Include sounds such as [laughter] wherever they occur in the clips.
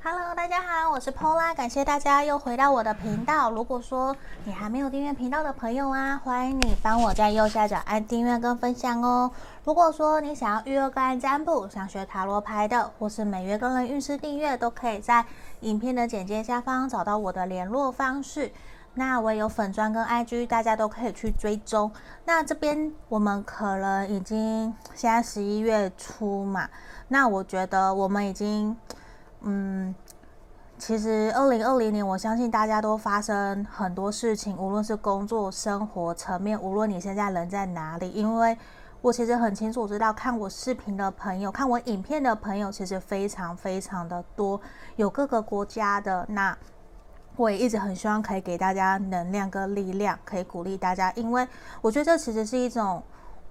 Hello，大家好，我是 Pola，感谢大家又回到我的频道。如果说你还没有订阅频道的朋友啊，欢迎你帮我在右下角按订阅跟分享哦。如果说你想要预约个人占卜，想学塔罗牌的，或是每月个人运势订阅，都可以在影片的简介下方找到我的联络方式。那我有粉专跟 IG，大家都可以去追踪。那这边我们可能已经现在十一月初嘛，那我觉得我们已经。嗯，其实二零二零年，我相信大家都发生很多事情，无论是工作、生活层面，无论你现在人在哪里，因为我其实很清楚知道，看我视频的朋友，看我影片的朋友，其实非常非常的多，有各个国家的。那我也一直很希望可以给大家能量跟力量，可以鼓励大家，因为我觉得这其实是一种。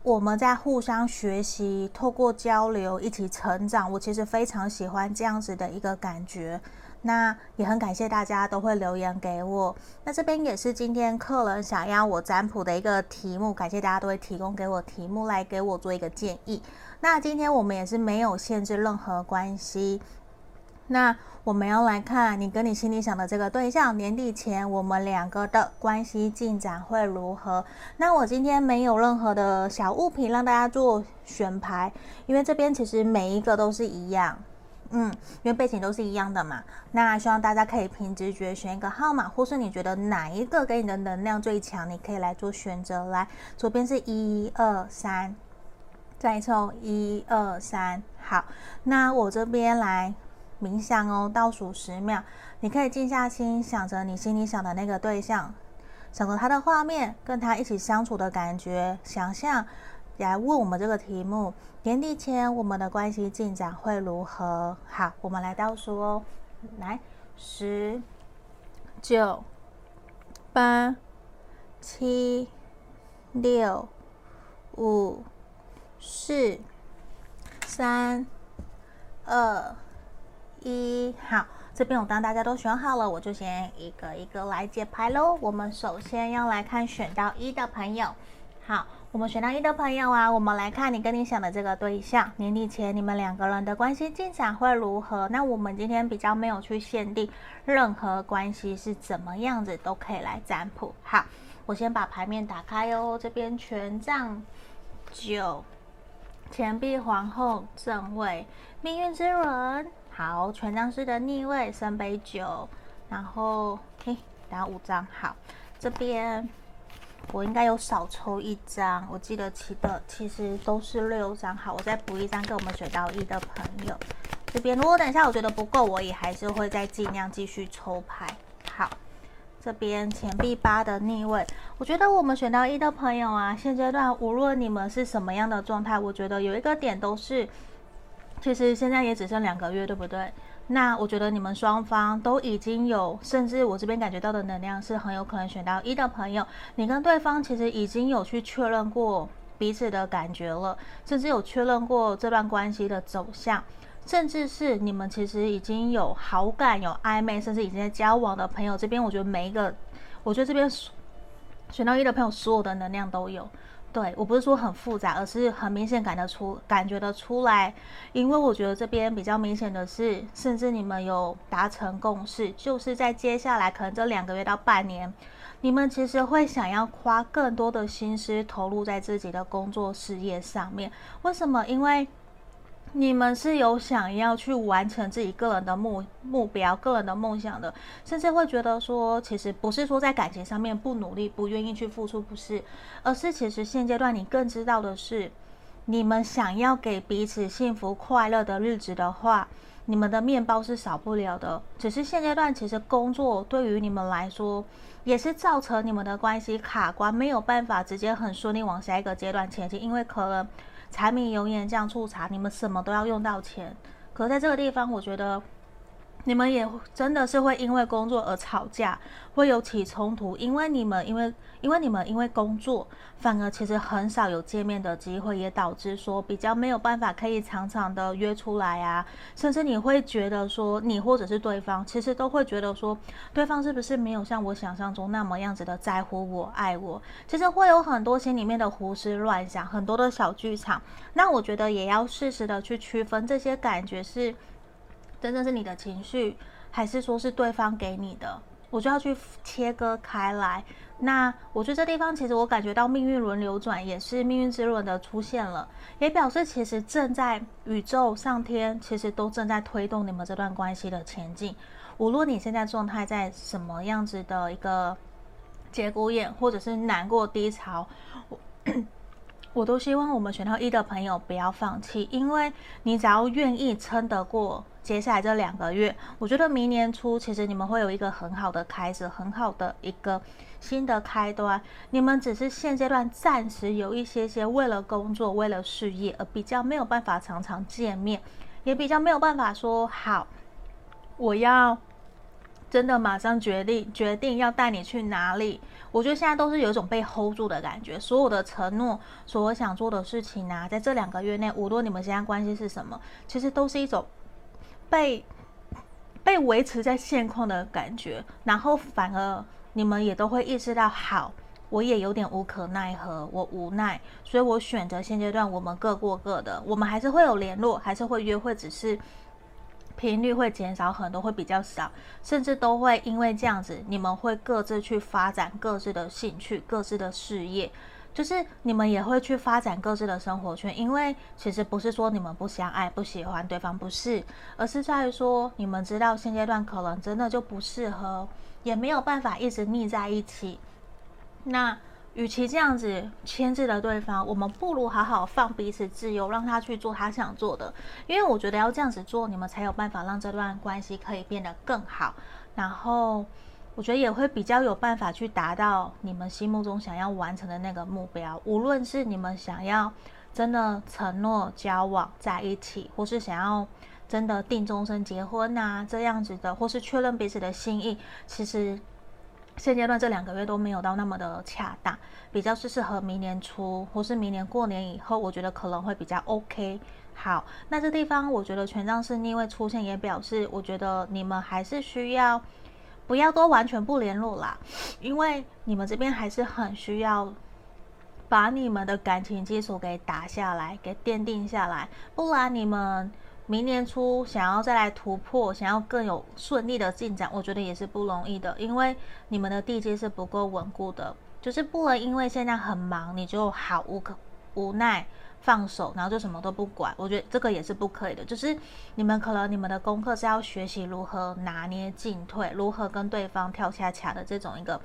我们在互相学习，透过交流一起成长。我其实非常喜欢这样子的一个感觉。那也很感谢大家都会留言给我。那这边也是今天客人想要我占卜的一个题目，感谢大家都会提供给我题目来给我做一个建议。那今天我们也是没有限制任何关系。那我们要来看你跟你心里想的这个对象，年底前我们两个的关系进展会如何？那我今天没有任何的小物品让大家做选牌，因为这边其实每一个都是一样，嗯，因为背景都是一样的嘛。那希望大家可以凭直觉选一个号码，或是你觉得哪一个给你的能量最强，你可以来做选择。来，左边是一二三，再抽一二三，好，那我这边来。冥想哦，倒数十秒，你可以静下心，想着你心里想的那个对象，想着他的画面，跟他一起相处的感觉，想象来问我们这个题目：年底前我们的关系进展会如何？好，我们来倒数哦，来，十、九、八、七、六、五、四、三、二。一好，这边我当大家都选好了，我就先一个一个来解牌喽。我们首先要来看选到一的朋友，好，我们选到一的朋友啊，我们来看你跟你想的这个对象，年底前你们两个人的关系进展会如何？那我们今天比较没有去限定任何关系是怎么样子，都可以来占卜。好，我先把牌面打开哦，这边权杖九，钱币皇后正位，命运之轮。好，权杖四的逆位，圣杯九，然后嘿，然后五张。好，这边我应该有少抽一张，我记得其的其实都是六张。好，我再补一张给我们选到一的朋友。这边如果等一下我觉得不够，我也还是会再尽量继续抽牌。好，这边钱币八的逆位，我觉得我们选到一的朋友啊，现阶段无论你们是什么样的状态，我觉得有一个点都是。其实现在也只剩两个月，对不对？那我觉得你们双方都已经有，甚至我这边感觉到的能量是很有可能选到一的朋友，你跟对方其实已经有去确认过彼此的感觉了，甚至有确认过这段关系的走向，甚至是你们其实已经有好感、有暧昧，甚至已经在交往的朋友，这边我觉得每一个，我觉得这边选到一的朋友所有的能量都有。对，我不是说很复杂，而是很明显感得出、感觉得出来。因为我觉得这边比较明显的是，甚至你们有达成共识，就是在接下来可能这两个月到半年，你们其实会想要花更多的心思投入在自己的工作事业上面。为什么？因为你们是有想要去完成自己个人的目目标、个人的梦想的，甚至会觉得说，其实不是说在感情上面不努力、不愿意去付出，不是，而是其实现阶段你更知道的是，你们想要给彼此幸福快乐的日子的话，你们的面包是少不了的。只是现阶段其实工作对于你们来说，也是造成你们的关系卡关，没有办法直接很顺利往下一个阶段前进，因为可能。柴米油盐酱醋茶，你们什么都要用到钱。可在这个地方，我觉得。你们也真的是会因为工作而吵架，会有起冲突，因为你们因为因为你们因为工作，反而其实很少有见面的机会，也导致说比较没有办法可以常常的约出来啊，甚至你会觉得说你或者是对方，其实都会觉得说对方是不是没有像我想象中那么样子的在乎我、爱我，其实会有很多心里面的胡思乱想，很多的小剧场。那我觉得也要适时的去区分这些感觉是。真正是你的情绪，还是说是对方给你的？我就要去切割开来。那我觉得这地方其实我感觉到命运轮流转，也是命运之轮的出现了，也表示其实正在宇宙上天其实都正在推动你们这段关系的前进。无论你现在状态在什么样子的一个节骨眼，或者是难过低潮，我都希望我们选到一的朋友不要放弃，因为你只要愿意撑得过。接下来这两个月，我觉得明年初其实你们会有一个很好的开始，很好的一个新的开端。你们只是现阶段暂时有一些些为了工作、为了事业而比较没有办法常常见面，也比较没有办法说好，我要真的马上决定决定要带你去哪里。我觉得现在都是有一种被 hold 住的感觉，所有的承诺、所有想做的事情啊，在这两个月内，无论你们现在关系是什么，其实都是一种。被被维持在现况的感觉，然后反而你们也都会意识到，好，我也有点无可奈何，我无奈，所以我选择现阶段我们各过各的，我们还是会有联络，还是会约会，只是频率会减少很多，会比较少，甚至都会因为这样子，你们会各自去发展各自的兴趣，各自的事业。就是你们也会去发展各自的生活圈，因为其实不是说你们不相爱、不喜欢对方，不是，而是在于说你们知道现阶段可能真的就不适合，也没有办法一直腻在一起。那与其这样子牵制了对方，我们不如好好放彼此自由，让他去做他想做的。因为我觉得要这样子做，你们才有办法让这段关系可以变得更好。然后。我觉得也会比较有办法去达到你们心目中想要完成的那个目标，无论是你们想要真的承诺交往在一起，或是想要真的定终身结婚啊这样子的，或是确认彼此的心意，其实现阶段这两个月都没有到那么的恰当，比较是适合明年初或是明年过年以后，我觉得可能会比较 OK。好，那这地方我觉得权杖是逆位出现，也表示我觉得你们还是需要。不要都完全不联络啦，因为你们这边还是很需要把你们的感情基础给打下来，给奠定下来，不然你们明年初想要再来突破，想要更有顺利的进展，我觉得也是不容易的，因为你们的地基是不够稳固的，就是不能因为现在很忙，你就好无可无奈。放手，然后就什么都不管，我觉得这个也是不可以的。就是你们可能你们的功课是要学习如何拿捏进退，如何跟对方跳恰恰的这种一个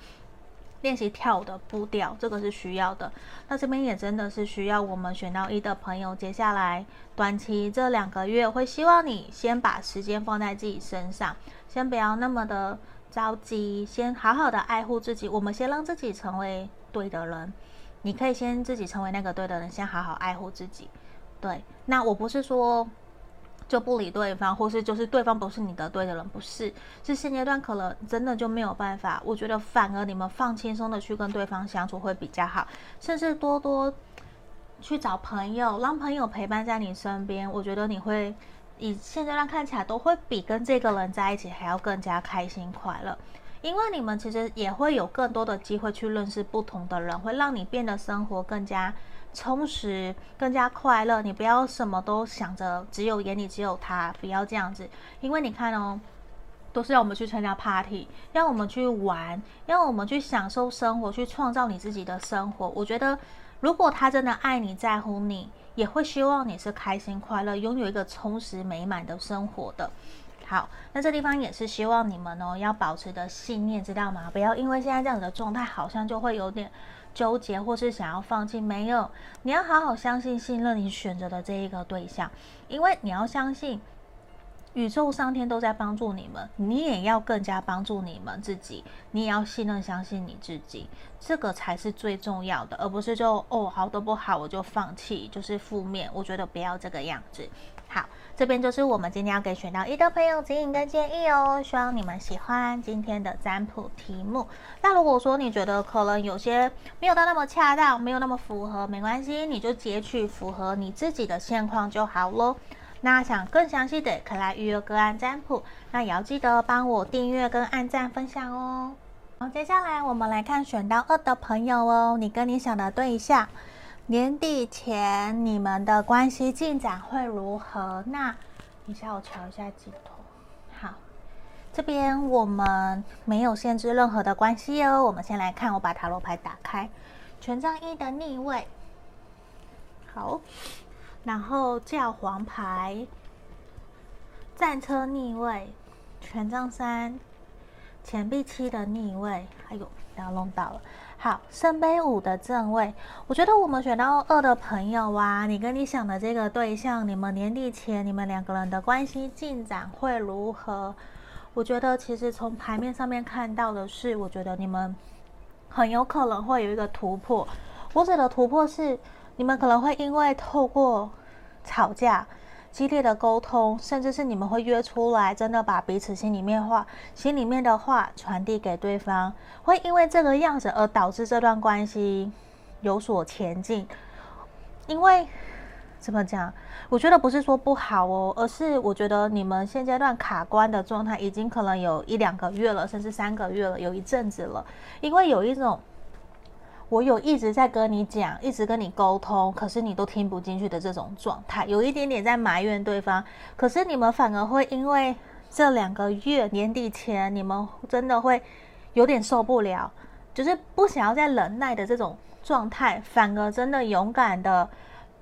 练习跳舞的步调，这个是需要的。那这边也真的是需要我们选到一的朋友，接下来短期这两个月会希望你先把时间放在自己身上，先不要那么的着急，先好好的爱护自己。我们先让自己成为对的人。你可以先自己成为那个对的人，先好好爱护自己。对，那我不是说就不理对方，或是就是对方不是你的对的人，不是。是现阶段可能真的就没有办法。我觉得反而你们放轻松的去跟对方相处会比较好，甚至多多去找朋友，让朋友陪伴在你身边。我觉得你会以现阶段看起来都会比跟这个人在一起还要更加开心快乐。因为你们其实也会有更多的机会去认识不同的人，会让你变得生活更加充实、更加快乐。你不要什么都想着只有眼里只有他，不要这样子。因为你看哦，都是要我们去参加 party，要我们去玩，要我们去享受生活，去创造你自己的生活。我觉得，如果他真的爱你、在乎你，也会希望你是开心、快乐，拥有一个充实、美满的生活的。好，那这地方也是希望你们呢，要保持的信念，知道吗？不要因为现在这样的状态，好像就会有点纠结，或是想要放弃。没有，你要好好相信、信任你选择的这一个对象，因为你要相信宇宙上天都在帮助你们，你也要更加帮助你们自己，你也要信任、相信你自己，这个才是最重要的，而不是就哦，好的不好我就放弃，就是负面。我觉得不要这个样子。好。这边就是我们今天要给选到一的朋友指引跟建议哦，希望你们喜欢今天的占卜题目。那如果说你觉得可能有些没有到那么恰当，没有那么符合，没关系，你就截取符合你自己的现况就好喽。那想更详细的，可来预约个案占卜。那也要记得帮我订阅跟按赞分享哦。好，接下来我们来看选到二的朋友哦，你跟你想的对象。年底前你们的关系进展会如何？那，等一下我瞧一下镜头。好这边我们没有限制任何的关系哦。我们先来看，我把塔罗牌打开，权杖一的逆位，好，然后教皇牌，战车逆位，权杖三，钱币七的逆位，哎呦，要弄到了。好，圣杯五的正位，我觉得我们选到二的朋友啊，你跟你想的这个对象，你们年底前你们两个人的关系进展会如何？我觉得其实从牌面上面看到的是，我觉得你们很有可能会有一个突破。我指的突破是，你们可能会因为透过吵架。激烈的沟通，甚至是你们会约出来，真的把彼此心里面话、心里面的话传递给对方，会因为这个样子而导致这段关系有所前进。因为怎么讲？我觉得不是说不好哦，而是我觉得你们现阶段卡关的状态已经可能有一两个月了，甚至三个月了，有一阵子了，因为有一种。我有一直在跟你讲，一直跟你沟通，可是你都听不进去的这种状态，有一点点在埋怨对方。可是你们反而会因为这两个月年底前，你们真的会有点受不了，就是不想要再忍耐的这种状态，反而真的勇敢的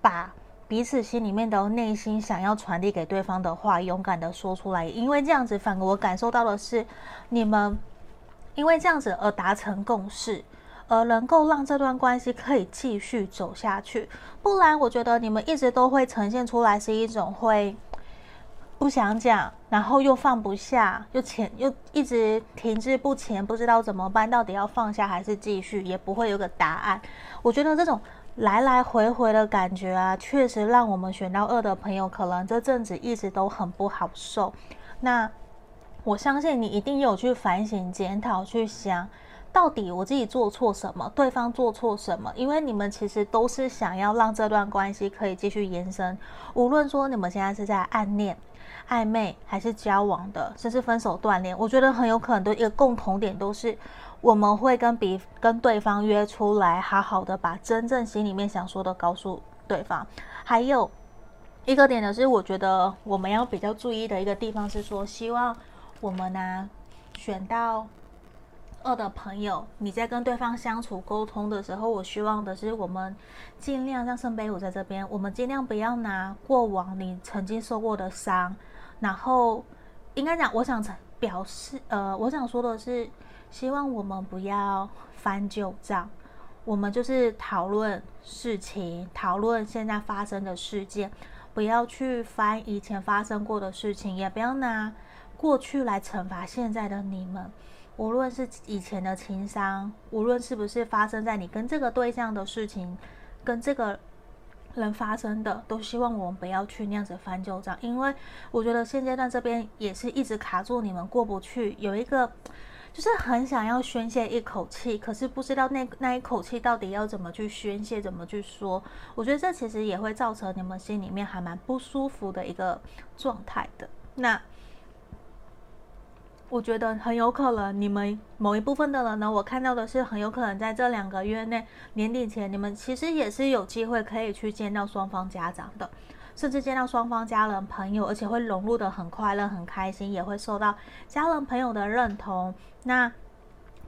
把彼此心里面的内心想要传递给对方的话，勇敢的说出来。因为这样子，反而我感受到的是，你们因为这样子而达成共识。而能够让这段关系可以继续走下去，不然我觉得你们一直都会呈现出来是一种会不想讲，然后又放不下，又前又一直停滞不前，不知道怎么办，到底要放下还是继续，也不会有个答案。我觉得这种来来回回的感觉啊，确实让我们选到二的朋友，可能这阵子一直都很不好受。那我相信你一定有去反省、检讨、去想。到底我自己做错什么？对方做错什么？因为你们其实都是想要让这段关系可以继续延伸，无论说你们现在是在暗恋、暧昧，还是交往的，甚至分手断联，我觉得很有可能的一个共同点都是，我们会跟比跟对方约出来，好好的把真正心里面想说的告诉对方。还有一个点呢，是我觉得我们要比较注意的一个地方是说，希望我们呢选到。二的朋友，你在跟对方相处沟通的时候，我希望的是我们尽量让圣杯五在这边，我们尽量不要拿过往你曾经受过的伤，然后应该讲，我想表示，呃，我想说的是，希望我们不要翻旧账，我们就是讨论事情，讨论现在发生的事件，不要去翻以前发生过的事情，也不要拿过去来惩罚现在的你们。无论是以前的情伤，无论是不是发生在你跟这个对象的事情，跟这个人发生的，都希望我们不要去那样子翻旧账，因为我觉得现阶段这边也是一直卡住你们过不去，有一个 [sniffs] 就是很想要宣泄一口气，可是不知道那那一口气到底要怎么去宣泄，怎么去说，我觉得这其实也会造成你们心里面还蛮不舒服的一个状态的。那。我觉得很有可能，你们某一部分的人呢，我看到的是很有可能在这两个月内，年底前，你们其实也是有机会可以去见到双方家长的，甚至见到双方家人朋友，而且会融入得很快乐、很开心，也会受到家人朋友的认同。那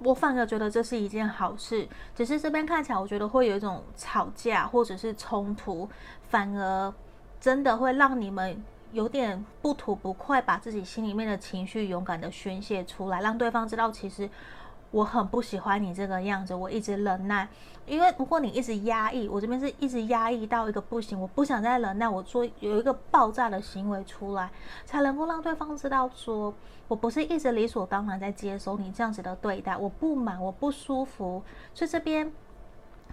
我反而觉得这是一件好事，只是这边看起来，我觉得会有一种吵架或者是冲突，反而真的会让你们。有点不吐不快，把自己心里面的情绪勇敢的宣泄出来，让对方知道，其实我很不喜欢你这个样子，我一直忍耐。因为如果你一直压抑，我这边是一直压抑到一个不行，我不想再忍耐，我做有一个爆炸的行为出来，才能够让对方知道，说我不是一直理所当然在接受你这样子的对待，我不满，我不舒服，所以这边。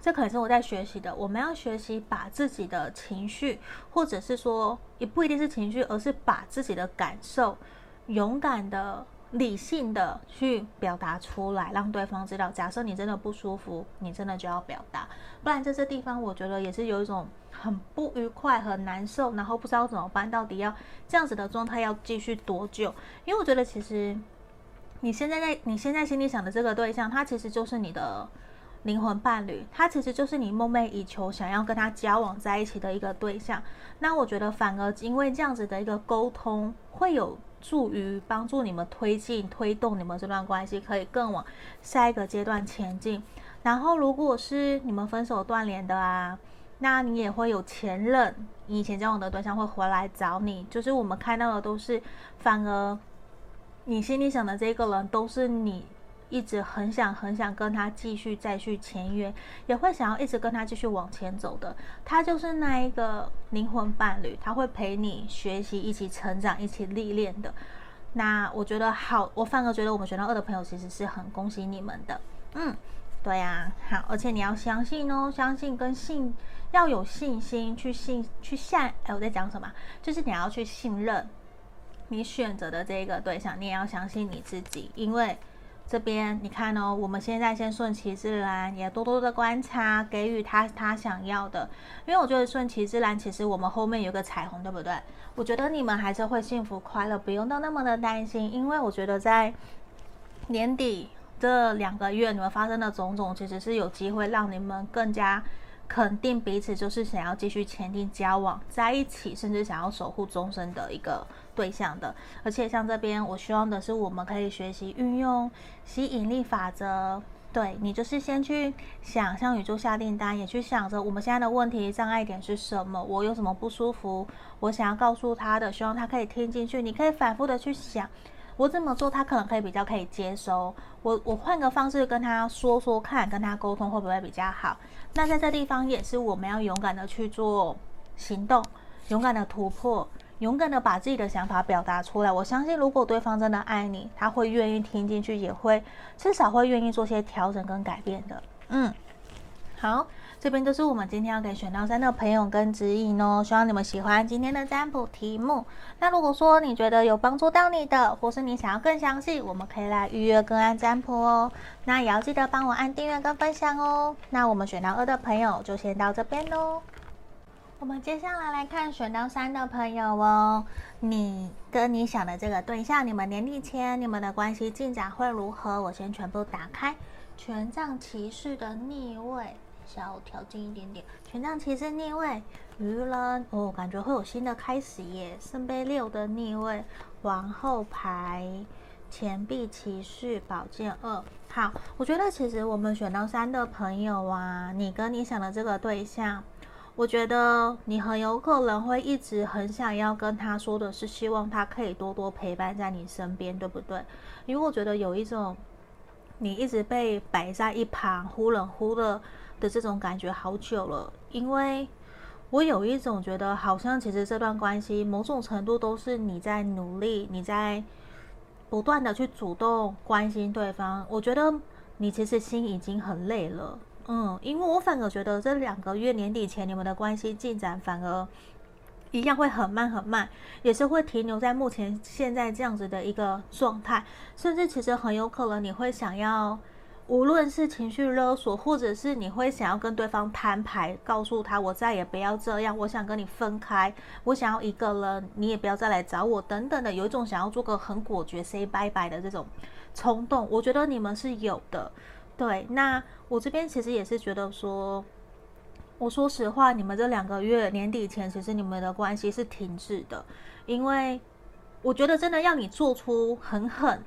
这可能是我在学习的。我们要学习把自己的情绪，或者是说，也不一定是情绪，而是把自己的感受，勇敢的、理性的去表达出来，让对方知道。假设你真的不舒服，你真的就要表达，不然在这地方，我觉得也是有一种很不愉快、很难受，然后不知道怎么办，到底要这样子的状态要继续多久？因为我觉得其实你现在在你现在心里想的这个对象，他其实就是你的。灵魂伴侣，他其实就是你梦寐以求、想要跟他交往在一起的一个对象。那我觉得，反而因为这样子的一个沟通，会有助于帮助你们推进、推动你们这段关系，可以更往下一个阶段前进。然后，如果是你们分手断联的啊，那你也会有前任，你以前交往的对象会回来找你。就是我们看到的都是，反而你心里想的这个人都是你。一直很想很想跟他继续再续前缘，也会想要一直跟他继续往前走的。他就是那一个灵魂伴侣，他会陪你学习，一起成长，一起历练的。那我觉得好，我反而觉得我们选到二的朋友其实是很恭喜你们的。嗯，对呀，好，而且你要相信哦，相信跟信要有信心去信去信。哎，我在讲什么？就是你要去信任你选择的这个对象，你也要相信你自己，因为。这边你看哦，我们现在先顺其自然，也多多的观察，给予他他想要的。因为我觉得顺其自然，其实我们后面有个彩虹，对不对？我觉得你们还是会幸福快乐，不用到那么的担心。因为我觉得在年底这两个月，你们发生的种种，其实是有机会让你们更加肯定彼此，就是想要继续前进交往在一起，甚至想要守护终身的一个。对象的，而且像这边，我希望的是我们可以学习运用吸引力法则。对，你就是先去想向宇宙下订单，也去想着我们现在的问题障碍点是什么，我有什么不舒服，我想要告诉他的，希望他可以听进去。你可以反复的去想，我这么做他可能可以比较可以接收。我我换个方式跟他说说看，跟他沟通会不会比较好？那在这地方也是我们要勇敢的去做行动，勇敢的突破。勇敢的把自己的想法表达出来，我相信如果对方真的爱你，他会愿意听进去，也会至少会愿意做些调整跟改变的。嗯，好，这边就是我们今天要给选到三的朋友跟指引哦，希望你们喜欢今天的占卜题目。那如果说你觉得有帮助到你的，或是你想要更详细，我们可以来预约个案占卜哦。那也要记得帮我按订阅跟分享哦。那我们选到二的朋友就先到这边喽。我们接下来来看选到三的朋友哦，你跟你想的这个对象，你们年底前你们的关系进展会如何？我先全部打开，权杖骑士的逆位，小调近一点点，权杖骑士逆位，愚人哦，感觉会有新的开始耶，圣杯六的逆位，王后牌，钱币骑士，宝剑二，好，我觉得其实我们选到三的朋友啊，你跟你想的这个对象。我觉得你很有可能会一直很想要跟他说的是，希望他可以多多陪伴在你身边，对不对？因为我觉得有一种你一直被摆在一旁，忽冷忽热的这种感觉好久了。因为我有一种觉得，好像其实这段关系某种程度都是你在努力，你在不断的去主动关心对方。我觉得你其实心已经很累了。嗯，因为我反而觉得这两个月年底前你们的关系进展反而一样会很慢很慢，也是会停留在目前现在这样子的一个状态，甚至其实很有可能你会想要，无论是情绪勒索，或者是你会想要跟对方摊牌，告诉他我再也不要这样，我想跟你分开，我想要一个人，你也不要再来找我等等的，有一种想要做个很果决 say 拜拜的这种冲动，我觉得你们是有的。对，那我这边其实也是觉得说，我说实话，你们这两个月年底前，其实你们的关系是停滞的，因为我觉得真的要你做出很狠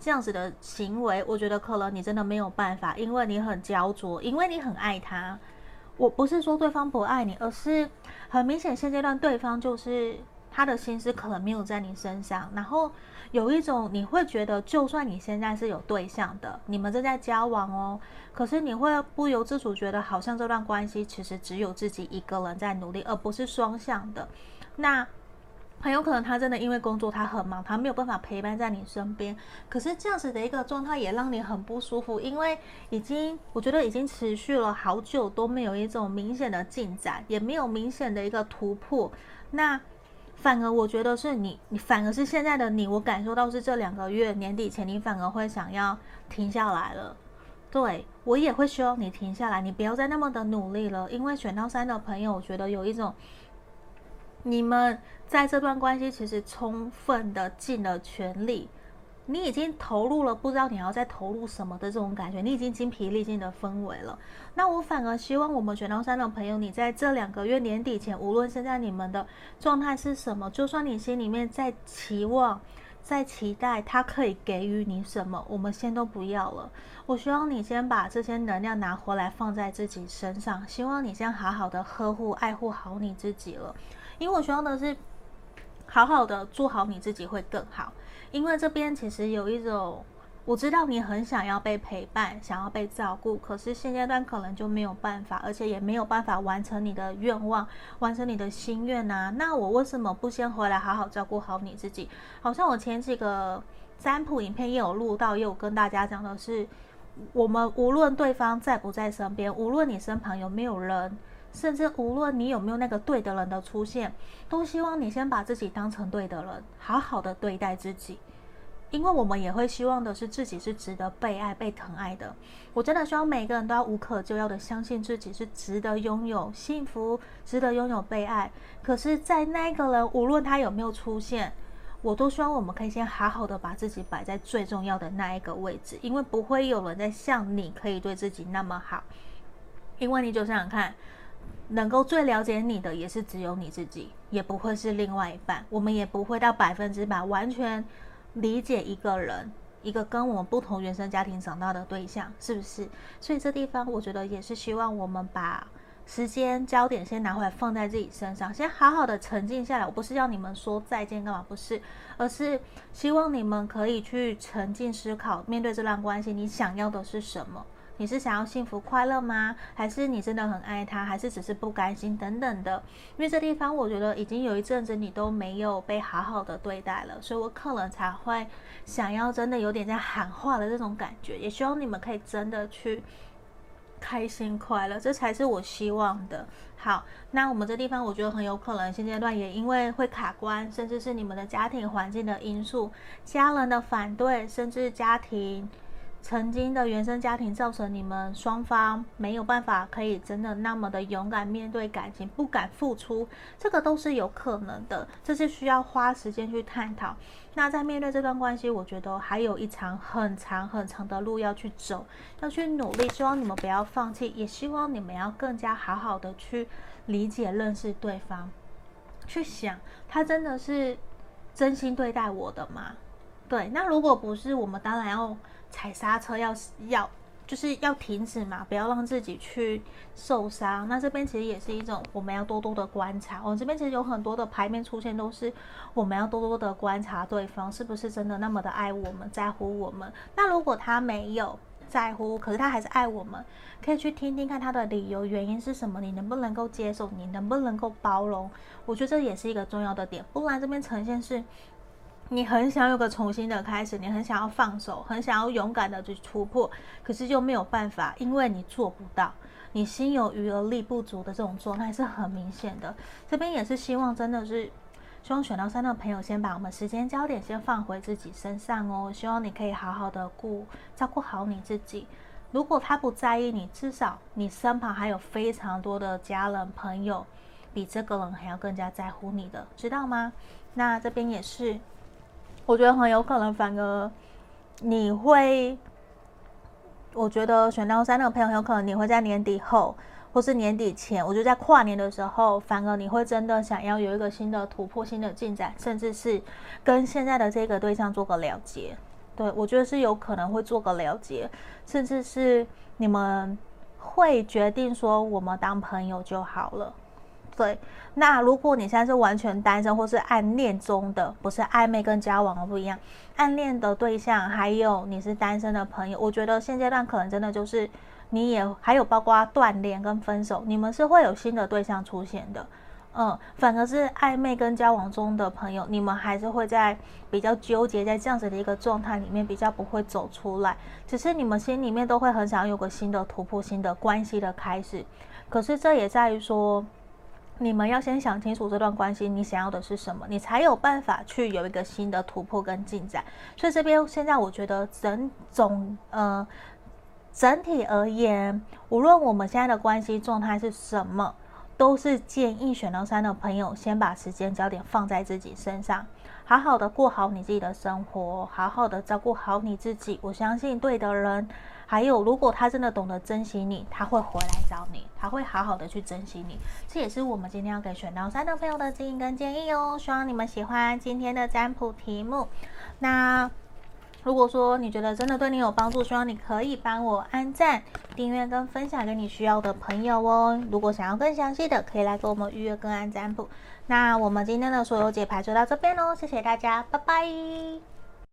这样子的行为，我觉得可能你真的没有办法，因为你很焦灼，因为你很爱他。我不是说对方不爱你，而是很明显现阶段对方就是他的心思可能没有在你身上，然后。有一种你会觉得，就算你现在是有对象的，你们正在交往哦，可是你会不由自主觉得，好像这段关系其实只有自己一个人在努力，而不是双向的。那很有可能他真的因为工作他很忙，他没有办法陪伴在你身边。可是这样子的一个状态也让你很不舒服，因为已经我觉得已经持续了好久都没有一种明显的进展，也没有明显的一个突破。那。反而我觉得是你，你反而是现在的你，我感受到是这两个月年底前，你反而会想要停下来了。对，我也会希望你停下来，你不要再那么的努力了。因为选到三的朋友，我觉得有一种，你们在这段关系其实充分的尽了全力。你已经投入了，不知道你要再投入什么的这种感觉，你已经精疲力尽的氛围了。那我反而希望我们选到三的朋友，你在这两个月年底前，无论现在你们的状态是什么，就算你心里面在期望，在期待他可以给予你什么，我们先都不要了。我希望你先把这些能量拿回来放在自己身上，希望你先好好的呵护、爱护好你自己了。因为我希望的是，好好的做好你自己会更好。因为这边其实有一种。我知道你很想要被陪伴，想要被照顾，可是现阶段可能就没有办法，而且也没有办法完成你的愿望，完成你的心愿呐。那我为什么不先回来好好照顾好你自己？好像我前几个占卜影片也有录到，也有跟大家讲的是，我们无论对方在不在身边，无论你身旁有没有人，甚至无论你有没有那个对的人的出现，都希望你先把自己当成对的人，好好的对待自己。因为我们也会希望的是自己是值得被爱、被疼爱的。我真的希望每个人都要无可救药的相信自己是值得拥有幸福、值得拥有被爱。可是，在那个人无论他有没有出现，我都希望我们可以先好好的把自己摆在最重要的那一个位置，因为不会有人在像你可以对自己那么好。因为你就想想看，能够最了解你的也是只有你自己，也不会是另外一半。我们也不会到百分之百完全。理解一个人，一个跟我们不同原生家庭长大的对象，是不是？所以这地方我觉得也是希望我们把时间焦点先拿回来放在自己身上，先好好的沉静下来。我不是要你们说再见干嘛，不是，而是希望你们可以去沉静思考，面对这段关系，你想要的是什么？你是想要幸福快乐吗？还是你真的很爱他？还是只是不甘心等等的？因为这地方我觉得已经有一阵子你都没有被好好的对待了，所以我可能才会想要真的有点在喊话的这种感觉。也希望你们可以真的去开心快乐，这才是我希望的。好，那我们这地方我觉得很有可能现阶段也因为会卡关，甚至是你们的家庭环境的因素、家人的反对，甚至家庭。曾经的原生家庭造成你们双方没有办法可以真的那么的勇敢面对感情，不敢付出，这个都是有可能的，这是需要花时间去探讨。那在面对这段关系，我觉得还有一场很长很长的路要去走，要去努力。希望你们不要放弃，也希望你们要更加好好的去理解、认识对方，去想他真的是真心对待我的吗？对，那如果不是，我们当然要。踩刹车要要就是要停止嘛，不要让自己去受伤。那这边其实也是一种我们要多多的观察。我们这边其实有很多的牌面出现，都是我们要多多的观察对方是不是真的那么的爱我们，在乎我们。那如果他没有在乎，可是他还是爱我们，可以去听听看他的理由原因是什么，你能不能够接受，你能不能够包容？我觉得这也是一个重要的点。不然这边呈现是。你很想有个重新的开始，你很想要放手，很想要勇敢的去突破，可是就没有办法，因为你做不到，你心有余而力不足的这种状态是很明显的。这边也是希望，真的是希望选到三的朋友先把我们时间焦点先放回自己身上哦。希望你可以好好的顾照顾好你自己。如果他不在意你，至少你身旁还有非常多的家人朋友，比这个人还要更加在乎你的，知道吗？那这边也是。我觉得很有可能，反而你会，我觉得选到三的朋友，很有可能你会在年底后，或是年底前，我觉得在跨年的时候，反而你会真的想要有一个新的突破、新的进展，甚至是跟现在的这个对象做个了结。对，我觉得是有可能会做个了结，甚至是你们会决定说，我们当朋友就好了。对，那如果你现在是完全单身或是暗恋中的，不是暧昧跟交往的不一样，暗恋的对象，还有你是单身的朋友，我觉得现阶段可能真的就是你也还有包括断联跟分手，你们是会有新的对象出现的，嗯，反而是暧昧跟交往中的朋友，你们还是会在比较纠结在这样子的一个状态里面，比较不会走出来，只是你们心里面都会很想有个新的突破，新的关系的开始，可是这也在于说。你们要先想清楚这段关系，你想要的是什么，你才有办法去有一个新的突破跟进展。所以这边现在我觉得整总呃整体而言，无论我们现在的关系状态是什么，都是建议选到三的朋友先把时间焦点放在自己身上。好好的过好你自己的生活，好好的照顾好你自己。我相信对的人，还有如果他真的懂得珍惜你，他会回来找你，他会好好的去珍惜你。这也是我们今天要给选到三的朋友的指引跟建议哦。希望你们喜欢今天的占卜题目。那如果说你觉得真的对你有帮助，希望你可以帮我按赞、订阅跟分享给你需要的朋友哦。如果想要更详细的，可以来给我们预约个案占卜。那我们今天的所有解牌就到这边喽，谢谢大家，拜拜。